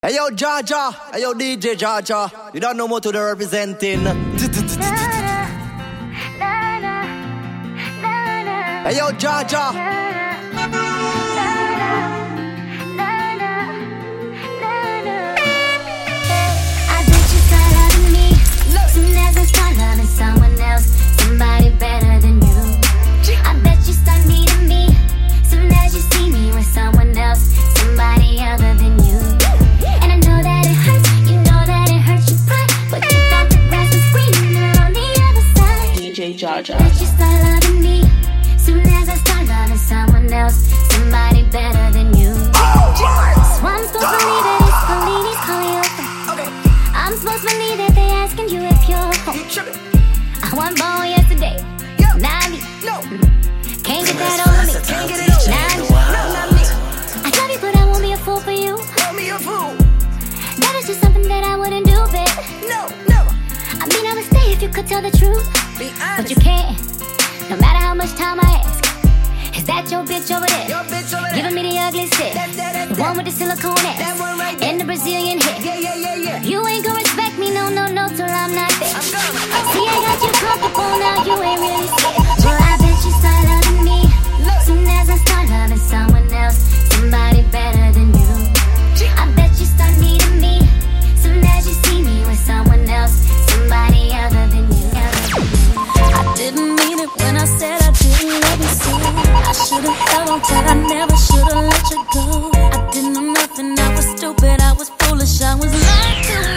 Hey yo, Jaja. Hey yo, DJ Jaja. You don't know what to the representing. Hey yo, Jaja. I bet you start loving me soon as I start loving someone else, somebody DJ Jaja. You start loving me soon as I start loving someone else, somebody better than you. So I'm supposed to believe that it's Fellini's calling you. I'm supposed to believe that they asking you if you're home. I want born yesterday. Yeah. Not me. No. Mm-hmm. Can't get that over me. Can't me. I love you, but I won't be a fool for you. That is just something that I wouldn't do, babe. I mean, I would stay if you could tell the truth. But you can't. No matter how much time I ask. Is that your bitch over there? Giving me the ugly shit. The one with the silicone ass. And the Brazilian hair. You ain't gonna respect me, no, no, no, till I'm not there. See, I got you comfortable now, you ain't really scared. Well, I bet you start loving me. Soon as I start loving someone else, somebody better than you. I bet you start needing me. Soon as you see me with someone else, somebody other than you. I didn't mean it when I said I didn't love you so. I should've held on tight, I never should've let you go. I didn't know nothing, I was stupid, I was foolish, I was lying to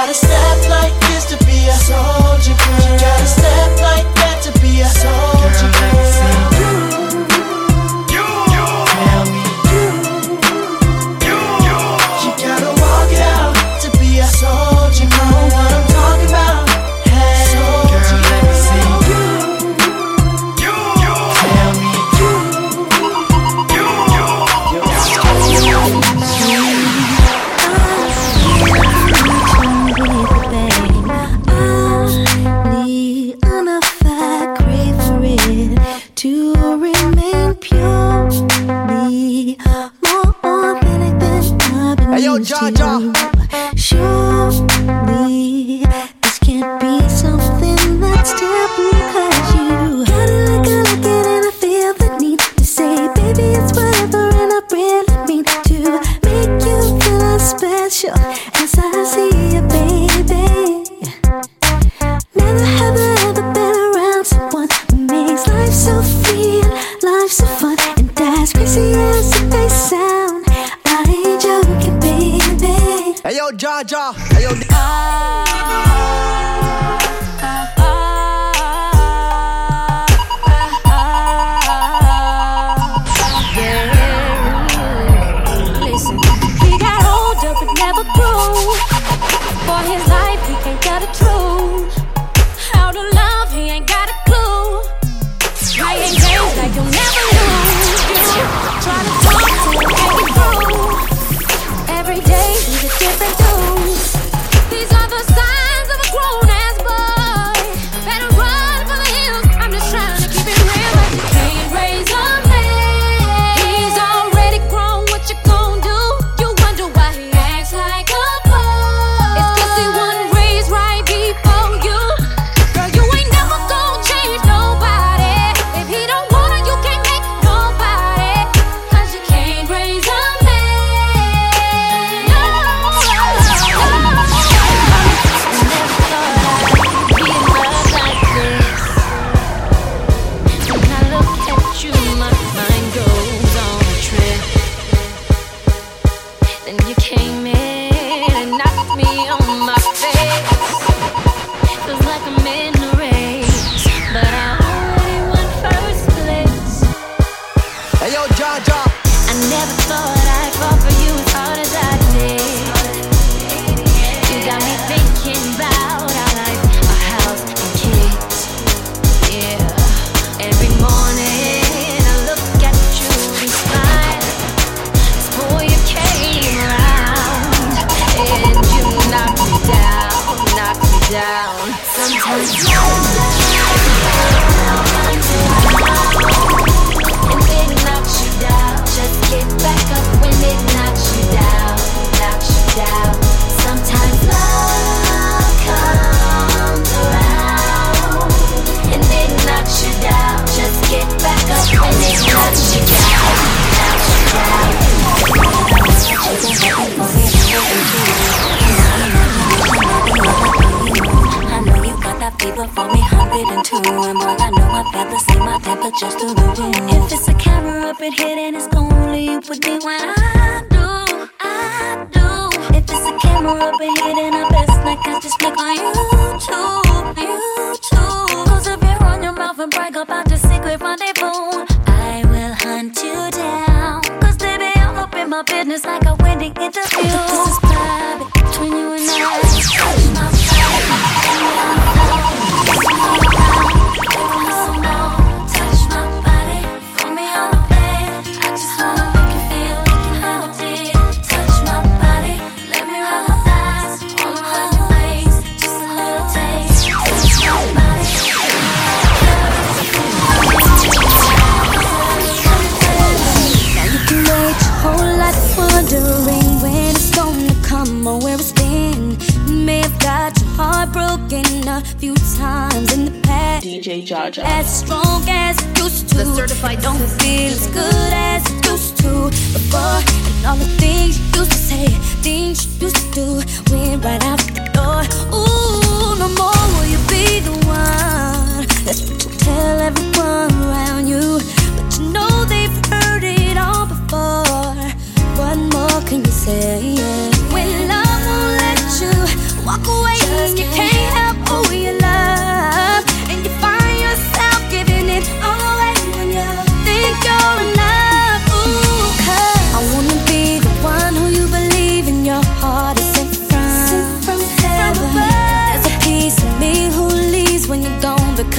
gotta step like this to be a soldier girl. You gotta step like that to be a soldier. different living too. And boy, I know I'm about see my temperature's through the roof. If it's a camera up in here, then it's gonna leave with me when I do, I do. If it's a camera up in here, then I best like I just look on YouTube, YouTube. Close up your on your mouth and brag about your secret rendezvous. I will hunt you down. Cause they be all up in my business like a wedding interview.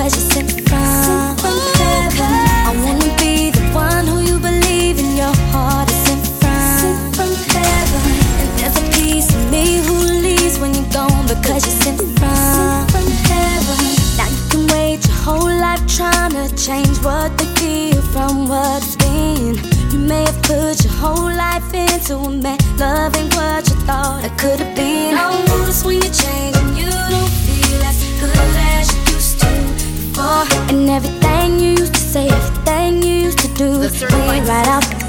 cause you're from heaven I wanna be the one who you believe in your heart is sent from, heaven. And there's a piece of me who leaves when you're gone because you're sent from, heaven. Now you can wait your whole life trying to change what they feel from what's been. You may have put your whole life into a man, Love ain't what you thought it could have been. I notice when you everything you used to say, everything you used to do, we right out.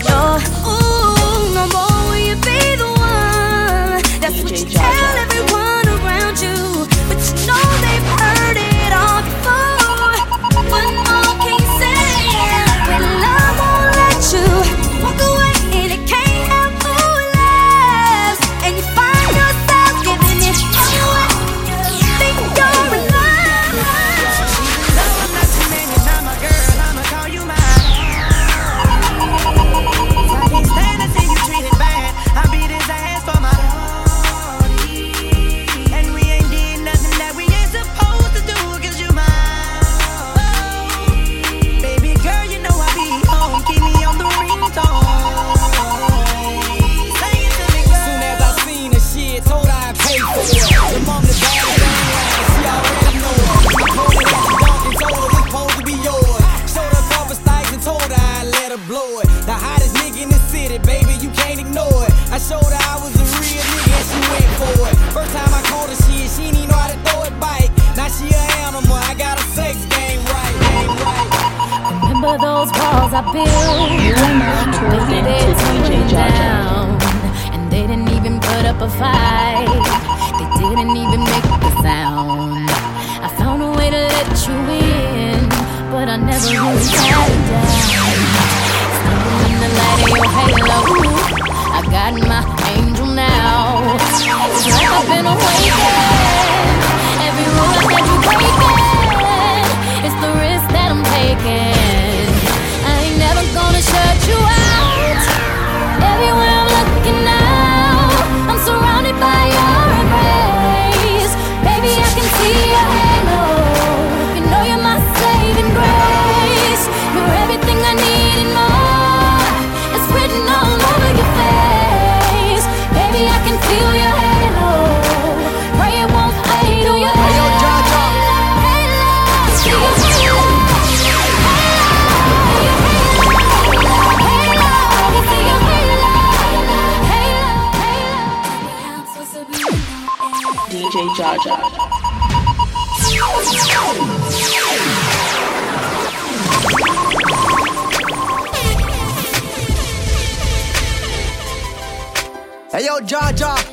cause I built. You are now tuned into And they didn't even put up a fight. They didn't even make a sound. I found a way to let you in, but I never really sat it down. Standing in the light of your halo, I got my angel now. It's like I've been awakened. Every rule I never you out. Hey yo, Jaja.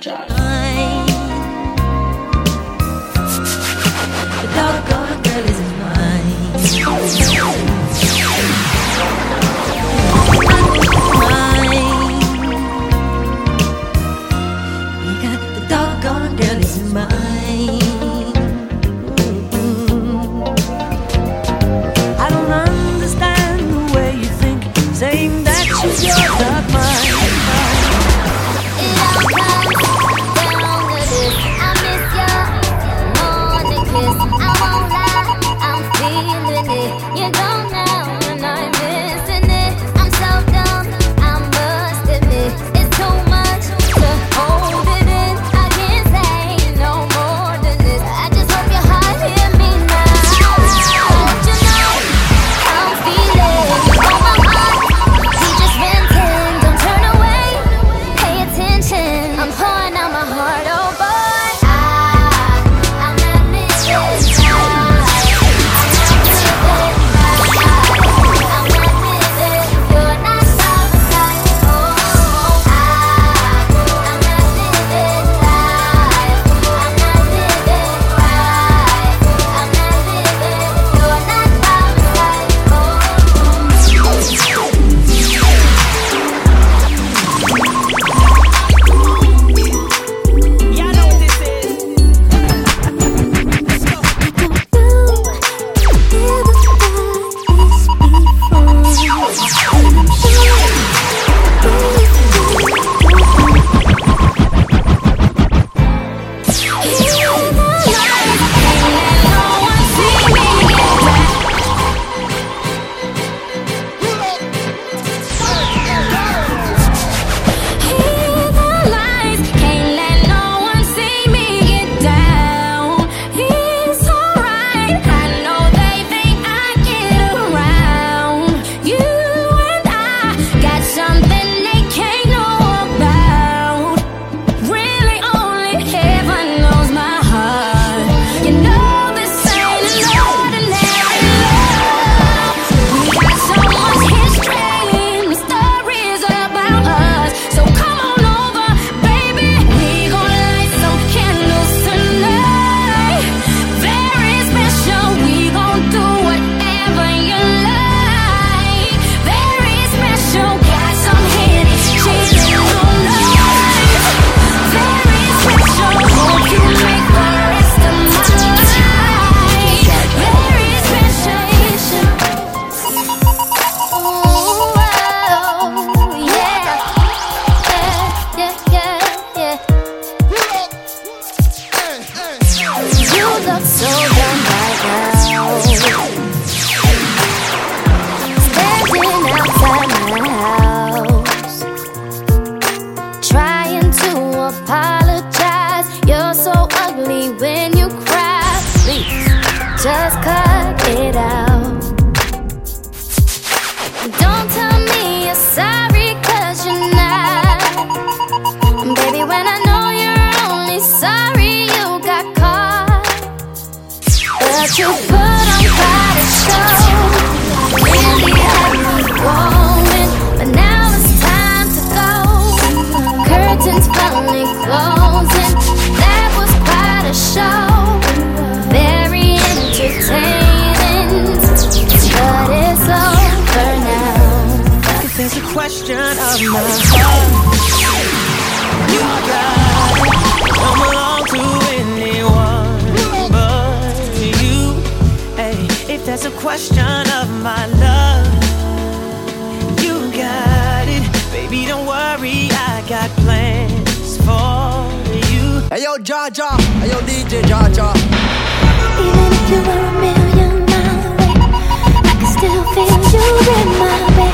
Jaja. The doggone girl is mine. There's a question of my love. You got it, baby. Don't worry, I got plans for you. Hey yo, Ja hey yo, DJ Even if you were a million miles away, I can still feel you in my bed.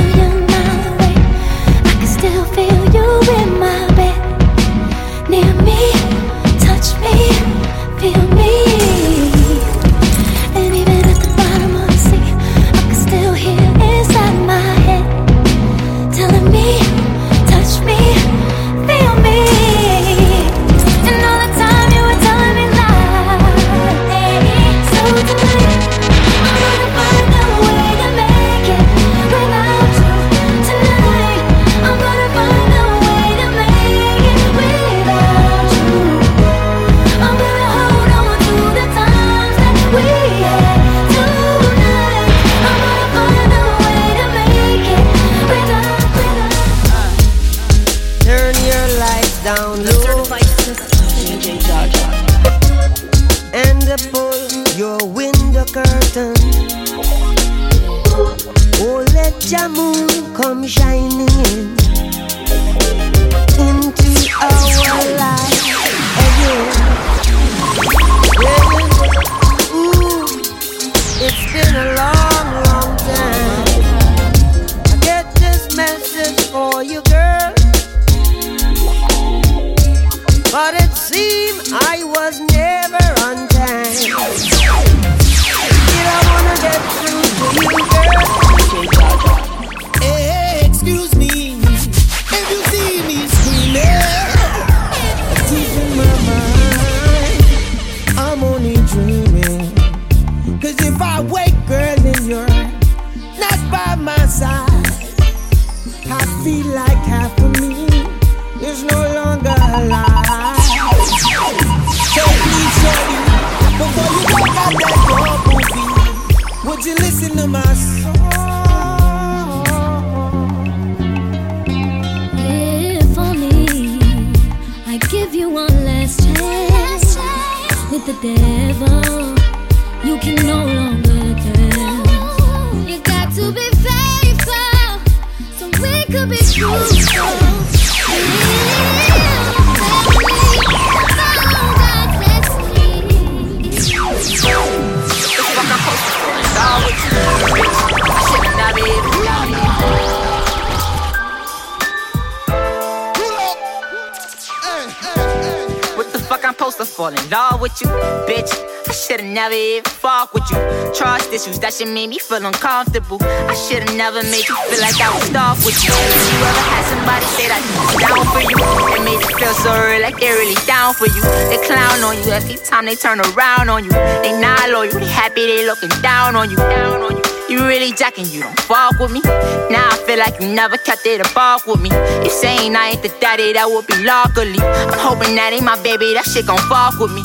fall in love with you, bitch. I should've never even fucked with you. Trust issues that shit made me feel uncomfortable. I should've never made you feel like I was stuck with you. If you ever had somebody say that he was down for you, it made you feel so real, like they're really down for you. They clown on you every time they turn around on you. They not loyal, they happy they looking down on you, down on you. You really jacking, you don't fuck with me. Now I feel like you never kept it a fuck with me. You saying I ain't the daddy that would be luckily. I'm hoping that ain't my baby, that shit gon' fuck with me.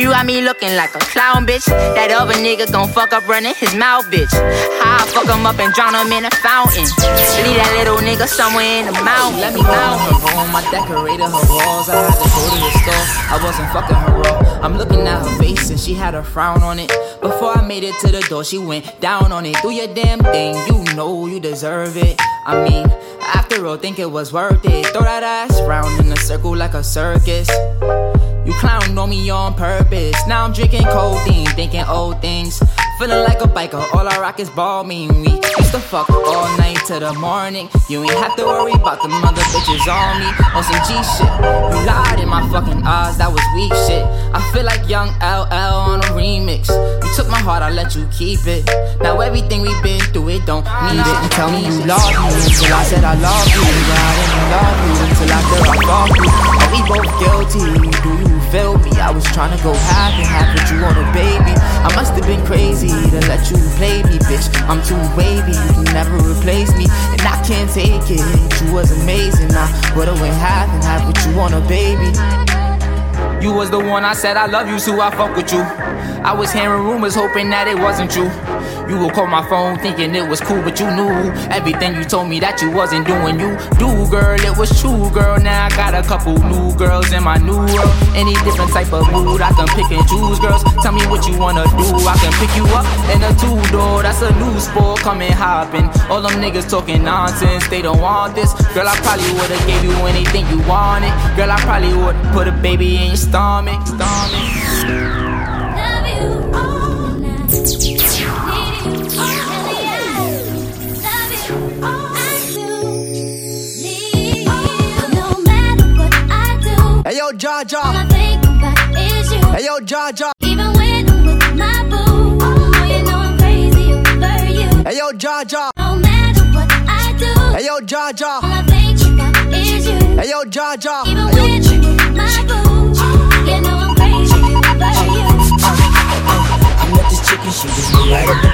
You got me looking like a clown, bitch. That other nigga gon' fuck up running his mouth, bitch. How I fuck him up and drown him in a fountain. Leave that little nigga somewhere in the mountain. Let me out Her home, I decorated her walls. I had to go to the store. I wasn't fucking her up. I'm looking at her face and she had a frown on it. Before I made it to the door, she went down on it. Do your damn thing, you know you deserve it. I mean, after all, think it was worth it. Throw that ass round in a circle like a circus. You clown on me on purpose. Now I'm drinking codeine, thinking old things. Feeling like a biker, all I rock is Balmain. We used to fuck all night to the morning. You ain't have to worry about the mother bitches on me. On some G shit. You lied in my fucking eyes, that was weak shit. I feel like young LL on a remix. You took my heart, I let you keep it. Now everything we've been through, it don't need it. You tell me you love me until I said I love you. I didn't love you until I feel I love you. Are we both guilty? Do you feel me? I was trying to go half and half with you on a baby. I must have been crazy to let you play me, bitch. I'm too wavy, you can never replace me, and I can't take it. You was amazing, I would've went half and half with you on a baby. You was the one I said I love you, so I fuck with you. I was hearing rumors, hoping that it wasn't true. You would call my phone thinking it was cool, but you knew everything you told me that you wasn't doing. You do, girl, it was true, girl. Now I got a couple new girls in my new world. Any different type of mood, I can pick and choose, girls. Tell me what you wanna do, I can pick you up in a two door. That's a new sport, coming hopping. All them niggas talking nonsense, they don't want this. Girl, I probably would've gave you anything you wanted. Girl, I probably would put a baby in your stomach, stomach. Hey yo, Jaja. All I think about is you. Hey yo, Jaja. Even when I'm with my boo, oh, you know I'm crazy over you. Hey yo, Jaja. No matter what I do, Hey yo, Jaja. all I think about is you. Hey yo, Jaja. Even Hey yo, when I'm with my boo, you know I'm crazy over you. I met this chick and she was right up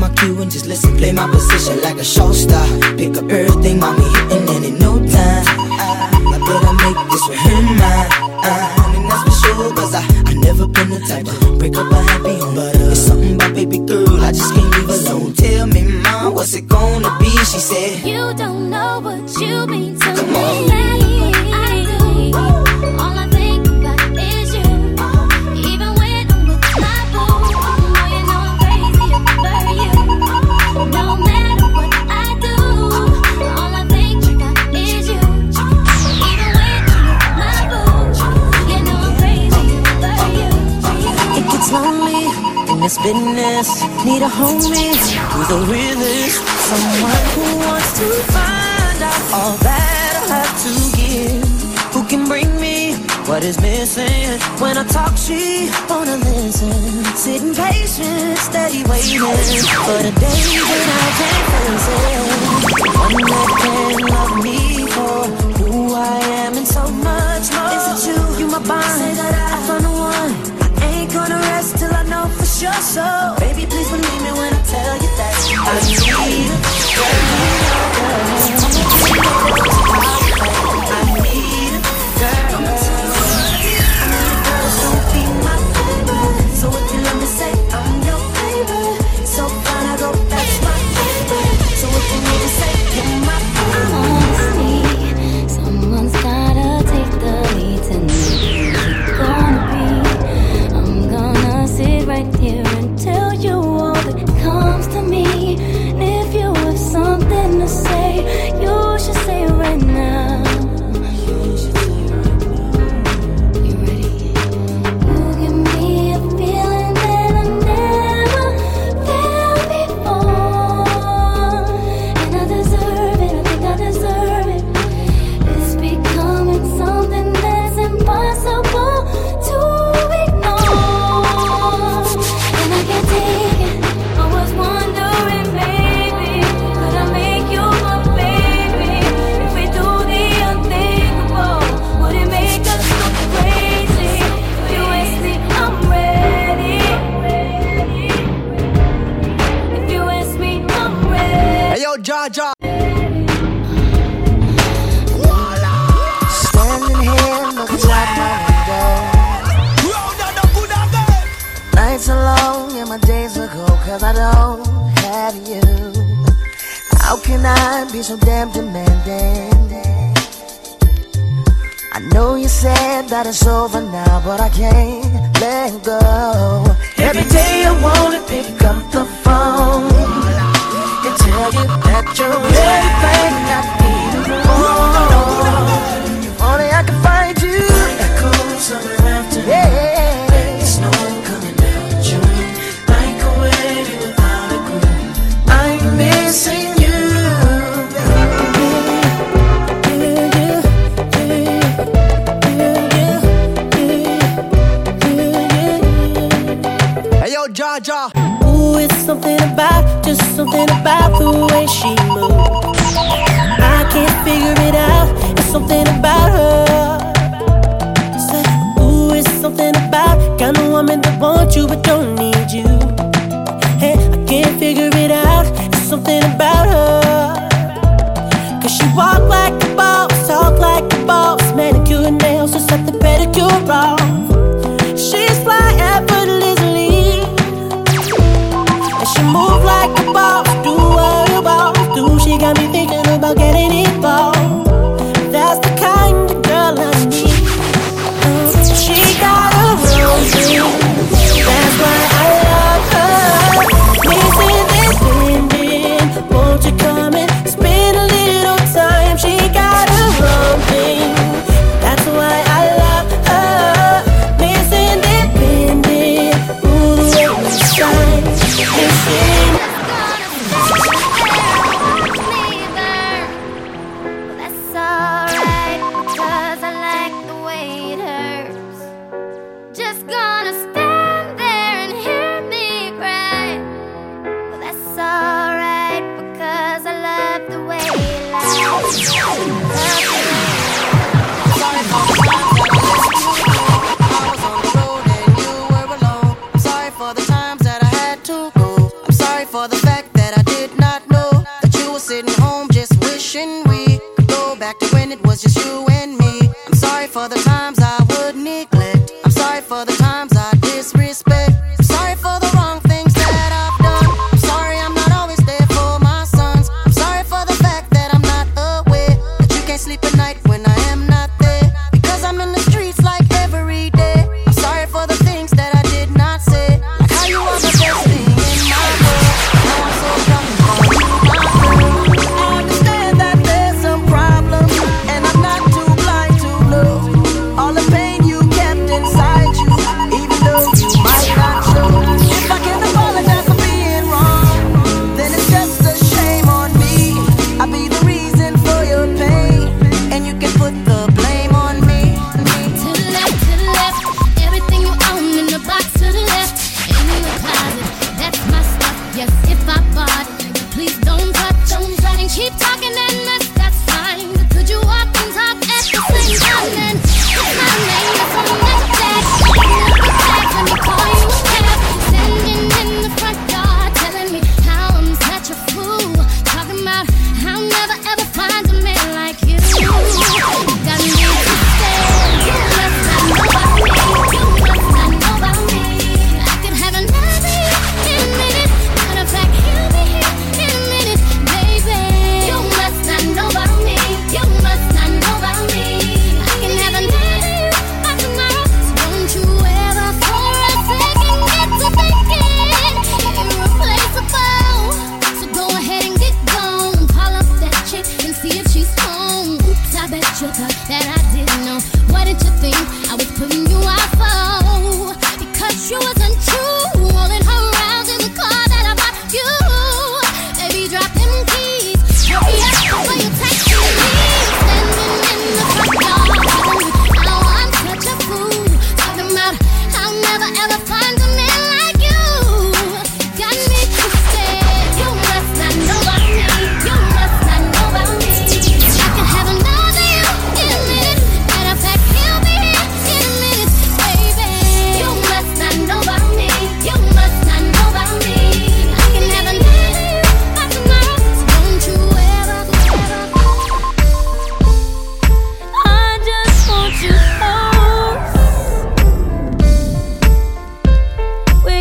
my cue and just listen, play my position like a show star. Pick up everything, mommy hitting, and in no time, I, I better make this with her mine. Uh, and that's for sure, cause I, I never been the type to break up a happy home. But uh, it's something about baby girl, I just can't leave alone. Tell me, mom, what's it gonna be? She said, You don't know what you mean Need a homie who's the realest. Someone who wants to find out all that I have to give. Who can bring me what is missing? When I talk, she wanna listen. Sitting patient, steady waiting for the day that I can face it. One that can love me for I know for sure. So, baby, please believe me when I tell you that I need I it's over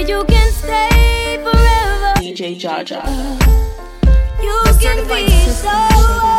You can stay forever. DJ Jaja. You can be so.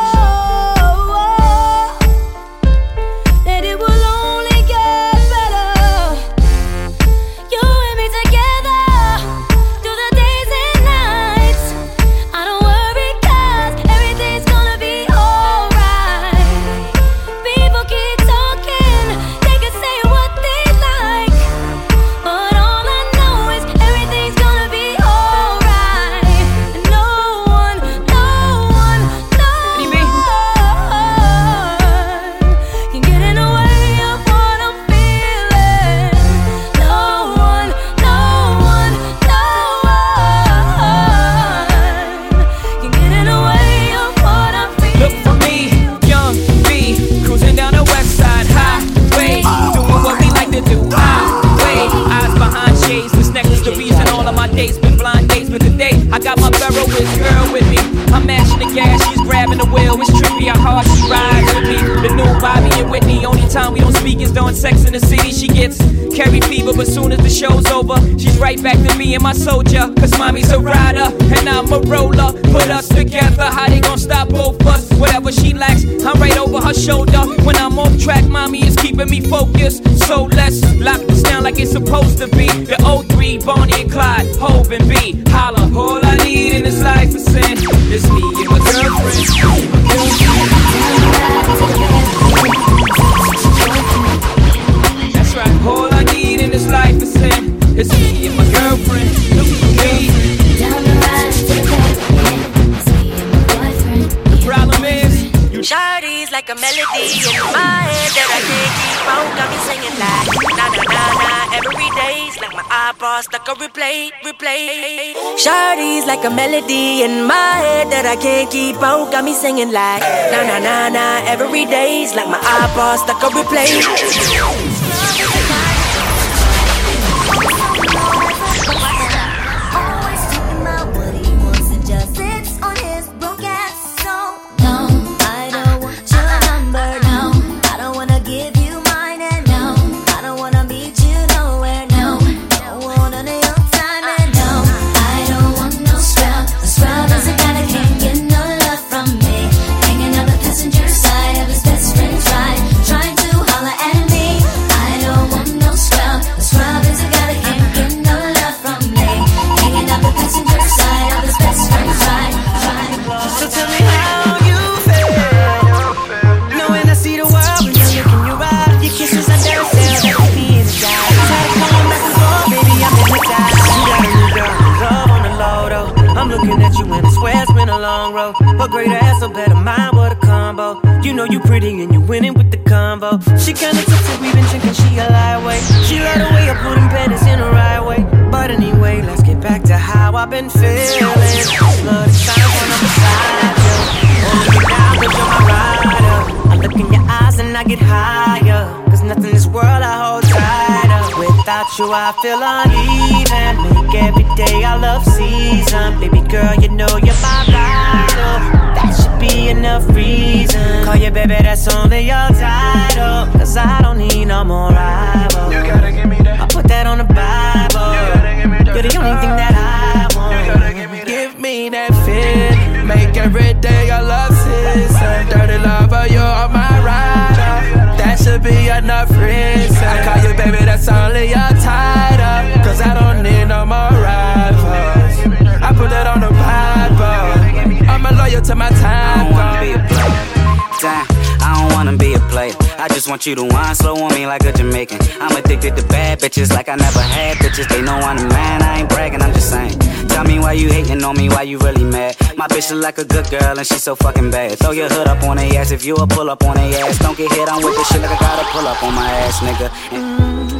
Soldier. A melody in my head that I can't keep on. Got me singing like na na na na every day's like my eyeballs stuck a replay, replay. Shawty's like a melody in my head that I can't keep on. Got me singing like na na na na every day's like my eyeballs stuck a replay. Baby, that's only your title. Cause I don't need no more rivals. You gotta give me that. I put that on the Bible. You gotta give me that. You're the only thing that I want. You gotta give me that. Give me that feeling. Make every day your love season. Dirty lover, you're my rider. That should be enough reason. I call you baby, that's only your title. Cause I don't need no more rivals. I put that on the Bible. I'm a loyal to my time. I don't I just want you to whine slow on me like a Jamaican. I'm addicted to bad bitches like I never had bitches. They know I'm the man, I ain't bragging, I'm just saying. Tell me why you hating on me, why you really mad. My bitch look like a good girl and she's so fucking bad. Throw your hood up on her ass if you a pull up on her ass. Don't get hit on with this shit like I gotta pull up on my ass, nigga. And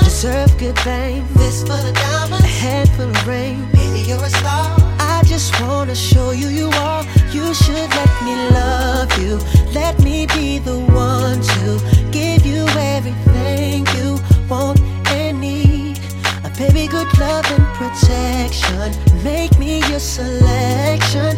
deserve good things. This for the diamonds, a head full of rain. Baby, you're a star. I just wanna show you you are. You should let me love you. Let me be the one to give you everything you want and need. A baby, good love and protection. Make me your selection.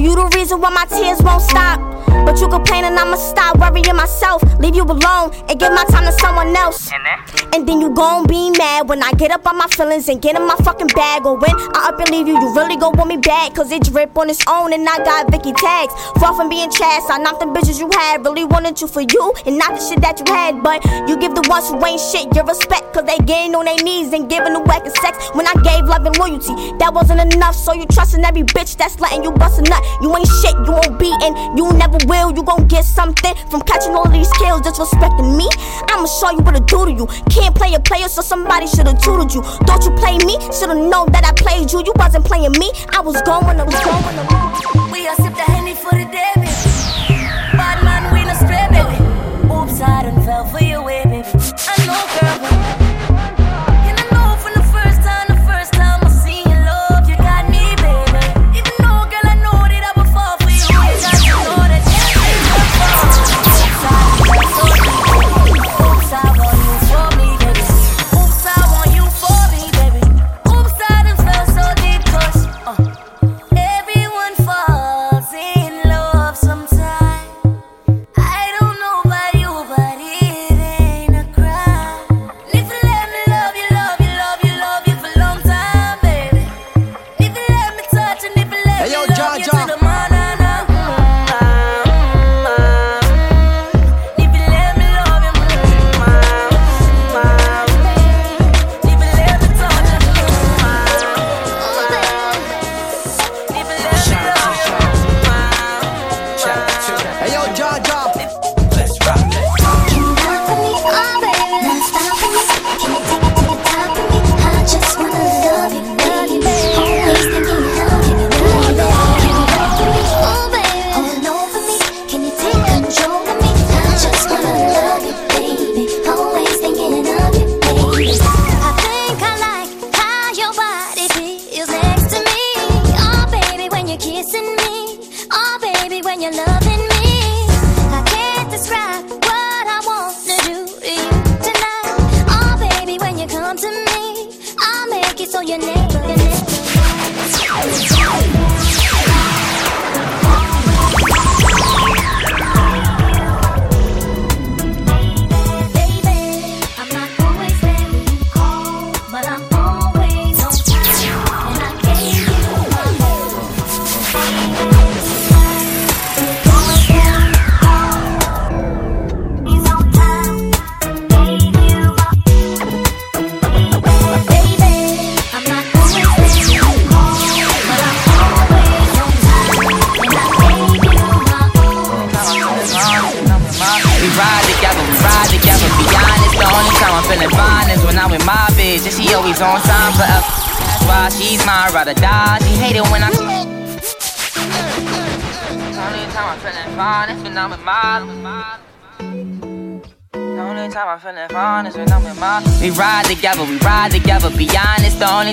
When you the reason why my tears won't stop. But you complaining and I'ma stop worrying myself. Leave you alone and give my time to someone else. And then you gon' be mad when I get up on my feelings and get in my fucking bag. Or when I up and leave you, you really gon' want me back. Cause it drip on its own and I got Vicky tags. Far from being chast, I knocked them bitches you had. Really wanted you for you and not the shit that you had. But you give the ones who ain't shit your respect. Cause they getting on their knees and giving the whack sex. When I gave love and loyalty, that wasn't enough. So you trusting every bitch that's letting you bust a nut. You ain't shit, you won't be and you never will. You gon' get something from catching all these kills, disrespecting me. I'ma show you what to do to you. Can't play a player, so somebody should've tutored you. Don't you play me? Should've known that I played you. You wasn't playing me. I was going to, was going to. We are sip the henny for the baby. Bad man, we no stray, baby. Oops, I done fell for your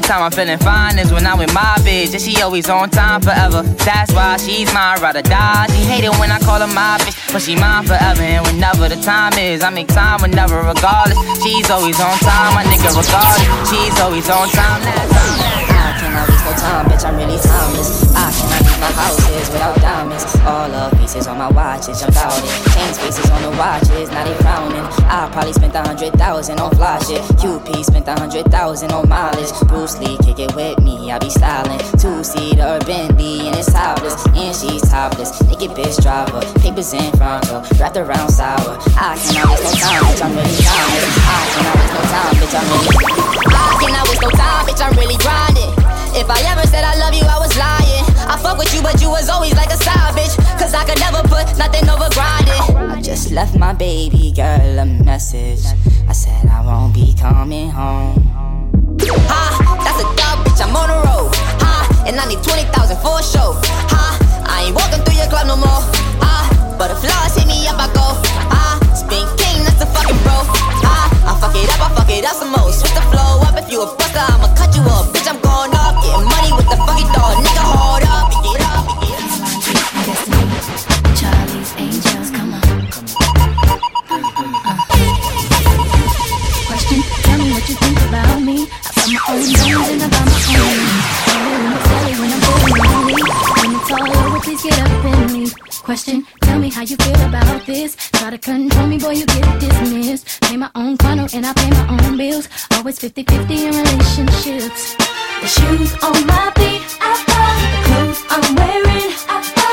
time I'm feeling fine is when I'm with my bitch. And she always on time forever. That's why she's mine, or die. She hate it when I call her my bitch, but she mine forever. And whenever the time is, I make time whenever, regardless. She's always on time, my nigga, regardless. She's always on time. That time. I cannot waste no time, bitch. I'm really timeless. I cannot my houses without diamonds. All the pieces on my watches, jump out it. Chain spaces on the watches, now they frowning. I probably spent a hundred thousand on fly shit. QP spent a hundred thousand on mileage. Bruce Lee, kick it with me, I be styling. Two seater Bentley and it's topless, and she's topless. Naked bitch driver, papers in front of, wrapped around sour. I cannot waste no time, bitch. I'm really timeless. I cannot waste no time, bitch. I'm really. I cannot waste no time, bitch. I'm really grinding. If I ever said I love you, I was lying. I fuck with you, but you was always like a side bitch. Cause I could never put nothing over grinding. I just left my baby girl a message. I said I won't be coming home. Ha, that's a dog bitch, I'm on the road. Ha, and I need 20,000 for a show. Ha, I ain't walking through your club no more. Ha, but if flaws hit me up, I go. Ha, spin king, that's a fucking bro. Ha, I fuck it up, I fuck it up some more. Switch the flow up if you a buster, I'ma cut you up. Bitch, I'm going money with the fucking dog. Nigga, hold up, up. Charlie's Angels, come on. Question, tell me what you think about me. I got my own bones and I got my own needs. Only when I'm feeling lonely. When it's all over, please get up and leave. Question, tell me how you feel about this. Try to control me, boy, you get dismissed. Pay my own funnel and I pay my own bills. Always 50 50 in relationships. The shoes on my feet, I bought. The clothes I'm wearing, I bought.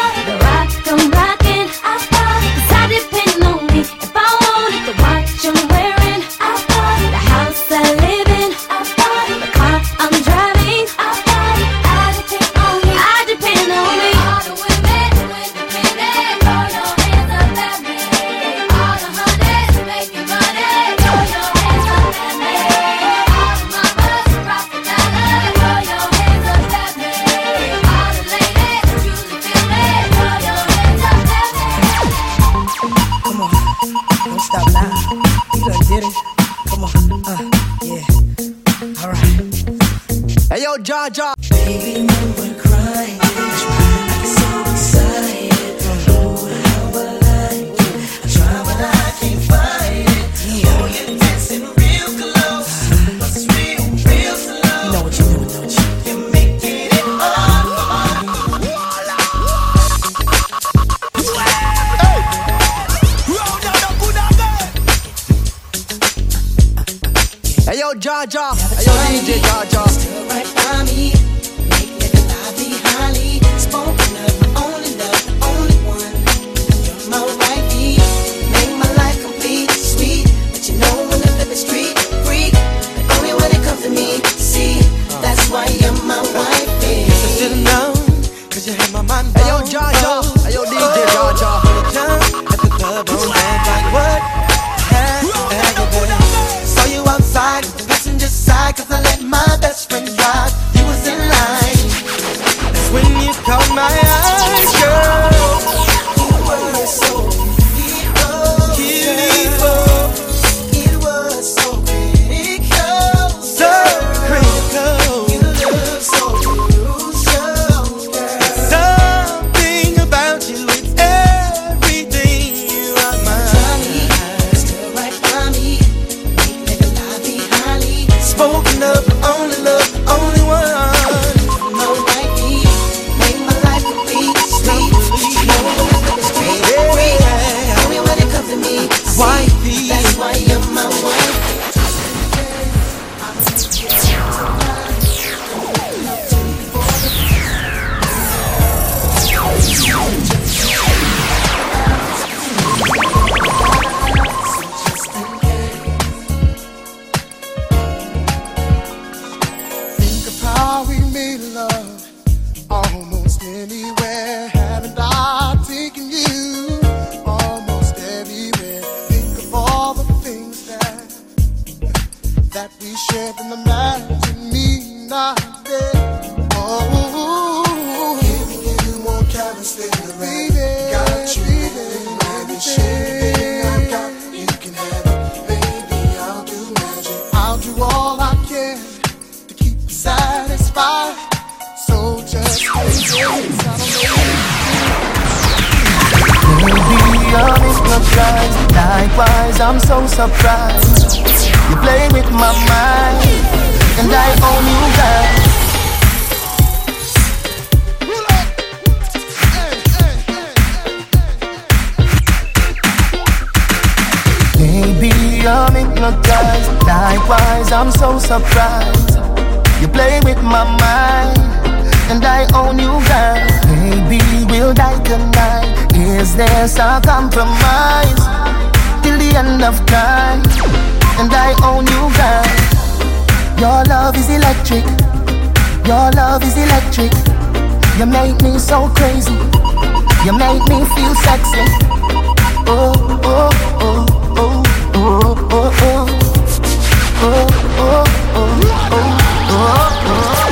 There some compromise till the end of time? And I own you, girl. Your love is electric. Your love is electric. You make me so crazy. You make me feel sexy. Oh, oh, oh, oh, oh, oh, oh. Oh, oh, oh, oh, oh,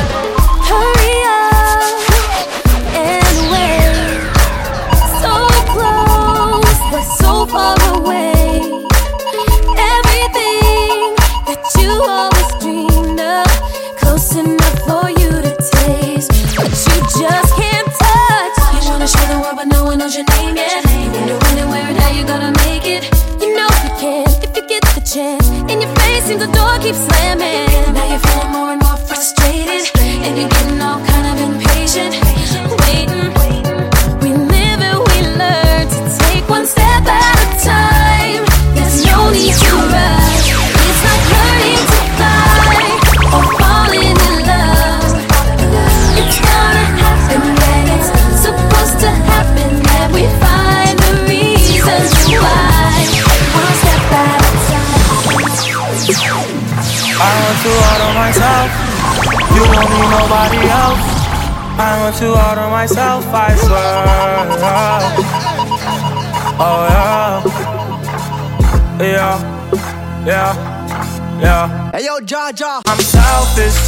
seems the door keeps slamming. Now you're feeling more myself. You don't need nobody else. I want to order myself, I swear. Oh yeah. Yeah. Yeah. Yeah. Hey yo, Jaja. I'm selfish.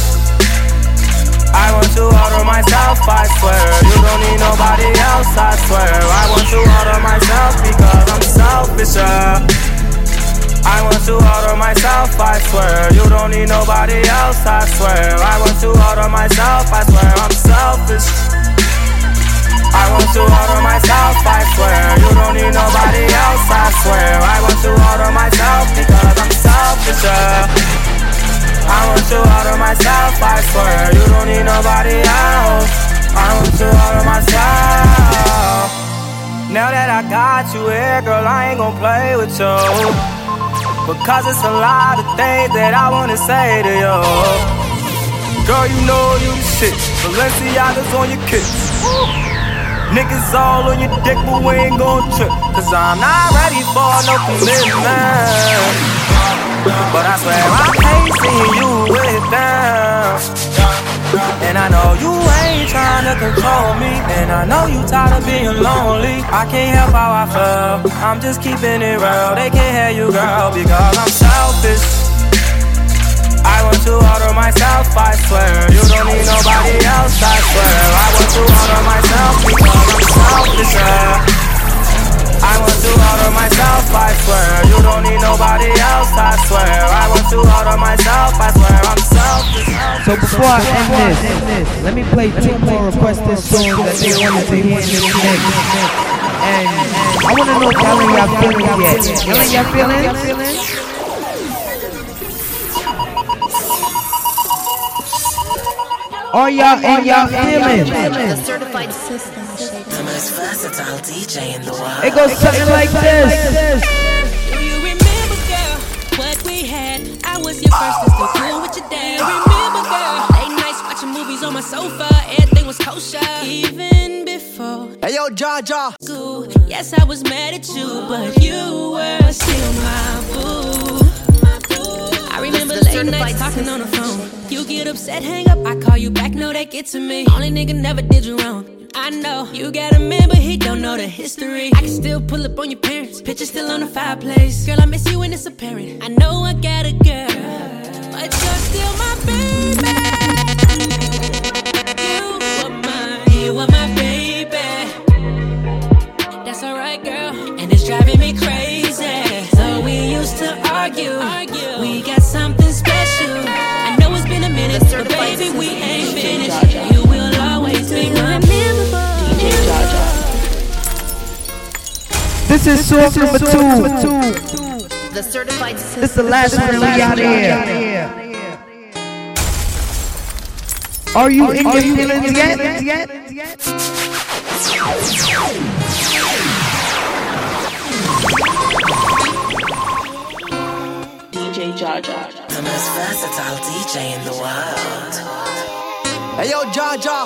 I want to order myself, I swear. You don't need nobody else, I swear. I want to order myself I want to on myself, I swear. You don't need nobody else, I swear. I want to on myself, I swear. I'm selfish. I want to on myself, I swear. You don't need nobody else, I swear. I want to on myself because I'm selfish. Yeah. I want to on myself, I swear. You don't need nobody else. I want to on myself. Now that I got you here, girl, I ain't gon' play with you. Because it's a lot of things that I wanna say to you. Girl, you know you the shit. Balenciaga's on your kicks. Niggas all on your dick, but we ain't gon' trip. Cause I'm not ready for no commitment. But I swear I hate seeing you with them. And I know you ain't trying to control me. And I know you tired of being lonely. I can't help how I feel. I'm just keeping it real. They can't hear you, girl, because I'm selfish. I want to order myself, I swear. You don't need nobody else, I swear. I want to order myself because I'm selfish. Yeah. I want to order myself, I swear. You don't need nobody else, I swear. I want to order myself, I swear. I'm selfish. So before I end this, let me play two more requested songs that they wanted to hear in this mix. And I want to know if y'all ain't y'all feeling yet. Y'all ain't y'all feeling? Are y'all in y'all feeling? The certified system. The most versatile DJ in the world. It goes something like this. Do you remember, girl, what we had? I was your first and still cool with your dad. Remember, girl, late nights watching movies on my sofa. Everything was kosher, even before. Hey yo, Jaja. School. Yes, I was mad at you, but you were still my boo. I remember late nights talking on the phone. You get upset, hang up. I call you back, no, that get to me. Only nigga never did you wrong. I know you got a man, but he don't know the history. I can still pull up on your parents, picture still on the fireplace. Girl, I miss you when it's apparent. I know I got a girl, but you're still my baby. You you my baby. That's alright, girl, and it's driving me crazy. So we used to argue, argue. we got something. This is source number two. The certified system. This is the last one we got here. Are you in your feelings yet? yet? yet? DJ Jaja. The most versatile DJ in the world. Hey yo, Jaja.